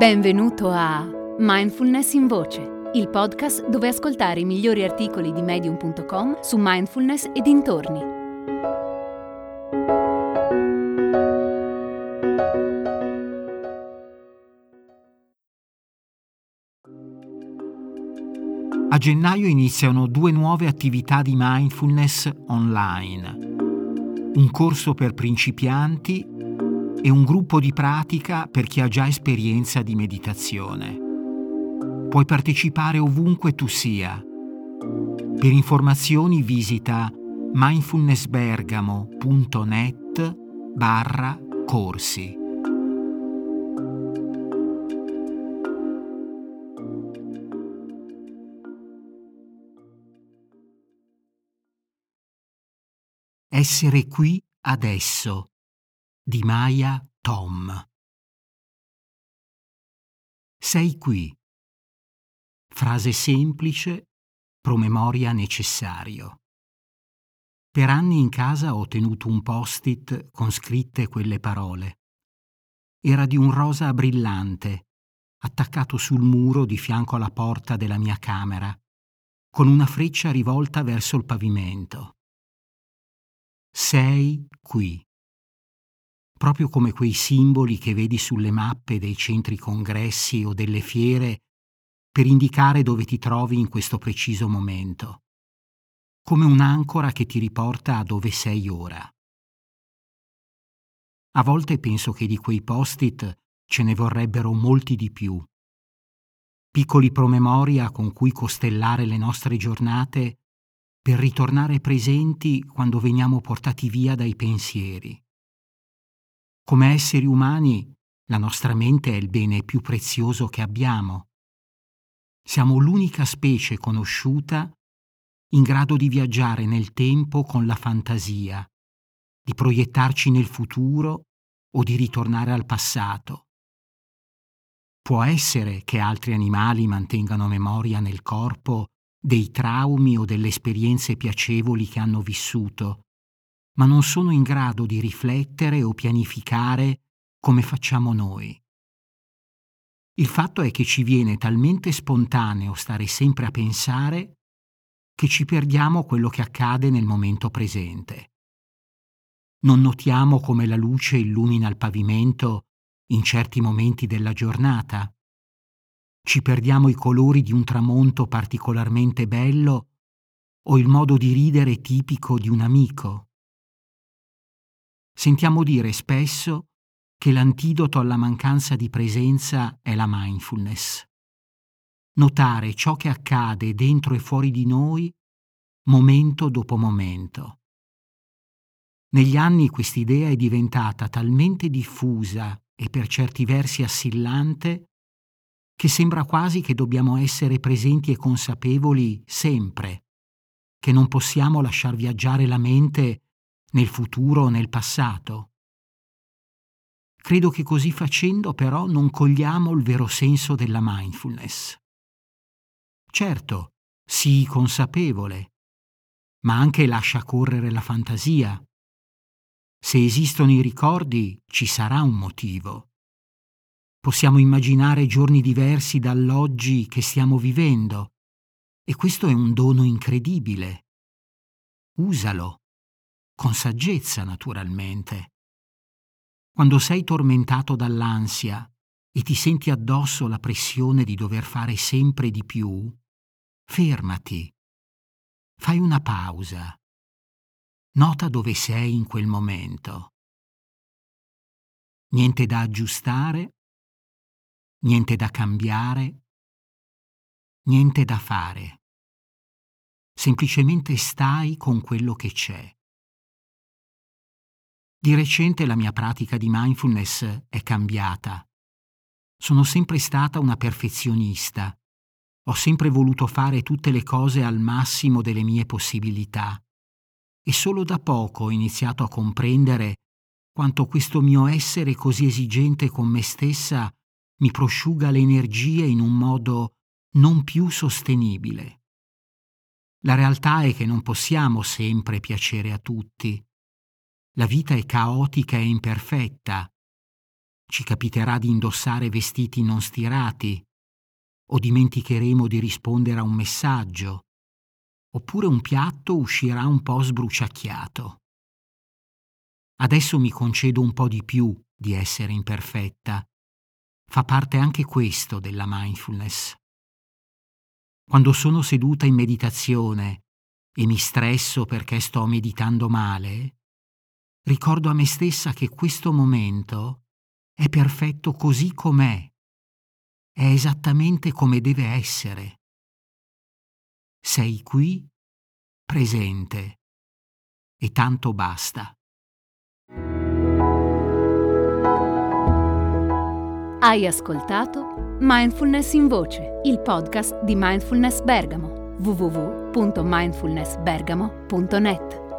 Benvenuto a Mindfulness in Voce, il podcast dove ascoltare i migliori articoli di medium.com su mindfulness e dintorni. A gennaio iniziano due nuove attività di mindfulness online. Un corso per principianti e un gruppo di pratica per chi ha già esperienza di meditazione. Puoi partecipare ovunque tu sia. Per informazioni visita mindfulnessbergamo.net barra corsi. Essere qui adesso di Maya Tom. Sei qui. Frase semplice, promemoria necessario. Per anni in casa ho tenuto un post-it con scritte quelle parole. Era di un rosa brillante, attaccato sul muro di fianco alla porta della mia camera, con una freccia rivolta verso il pavimento. Sei qui proprio come quei simboli che vedi sulle mappe dei centri congressi o delle fiere per indicare dove ti trovi in questo preciso momento, come un'ancora che ti riporta a dove sei ora. A volte penso che di quei post-it ce ne vorrebbero molti di più. Piccoli promemoria con cui costellare le nostre giornate per ritornare presenti quando veniamo portati via dai pensieri. Come esseri umani, la nostra mente è il bene più prezioso che abbiamo. Siamo l'unica specie conosciuta in grado di viaggiare nel tempo con la fantasia, di proiettarci nel futuro o di ritornare al passato. Può essere che altri animali mantengano memoria nel corpo dei traumi o delle esperienze piacevoli che hanno vissuto, ma non sono in grado di riflettere o pianificare come facciamo noi. Il fatto è che ci viene talmente spontaneo stare sempre a pensare che ci perdiamo quello che accade nel momento presente. Non notiamo come la luce illumina il pavimento in certi momenti della giornata. Ci perdiamo i colori di un tramonto particolarmente bello o il modo di ridere tipico di un amico sentiamo dire spesso che l'antidoto alla mancanza di presenza è la mindfulness. Notare ciò che accade dentro e fuori di noi momento dopo momento. Negli anni quest'idea è diventata talmente diffusa e per certi versi assillante che sembra quasi che dobbiamo essere presenti e consapevoli sempre, che non possiamo lasciar viaggiare la mente nel futuro o nel passato. Credo che così facendo però non cogliamo il vero senso della mindfulness. Certo, sii consapevole, ma anche lascia correre la fantasia. Se esistono i ricordi, ci sarà un motivo. Possiamo immaginare giorni diversi dall'oggi che stiamo vivendo, e questo è un dono incredibile. Usalo con saggezza naturalmente. Quando sei tormentato dall'ansia e ti senti addosso la pressione di dover fare sempre di più, fermati, fai una pausa, nota dove sei in quel momento. Niente da aggiustare, niente da cambiare, niente da fare. Semplicemente stai con quello che c'è. Di recente la mia pratica di mindfulness è cambiata. Sono sempre stata una perfezionista. Ho sempre voluto fare tutte le cose al massimo delle mie possibilità. E solo da poco ho iniziato a comprendere quanto questo mio essere così esigente con me stessa mi prosciuga le energie in un modo non più sostenibile. La realtà è che non possiamo sempre piacere a tutti la vita è caotica e imperfetta. ci capiterà di indossare vestiti non stirati, o dimenticheremo di rispondere a un messaggio, oppure un piatto uscirà un po' sbruciacchiato. Adesso mi concedo un po' di più di essere imperfetta. Fa parte anche questo della mindfulness. Quando sono seduta in meditazione e mi stresso perché sto meditando male, ricordo a me stessa che questo momento è perfetto così com'è, è esattamente come deve essere. Sei qui, presente, e tanto basta. Hai ascoltato Mindfulness in Voce, il podcast di Mindfulness Bergamo, www.mindfulnessbergamo.net.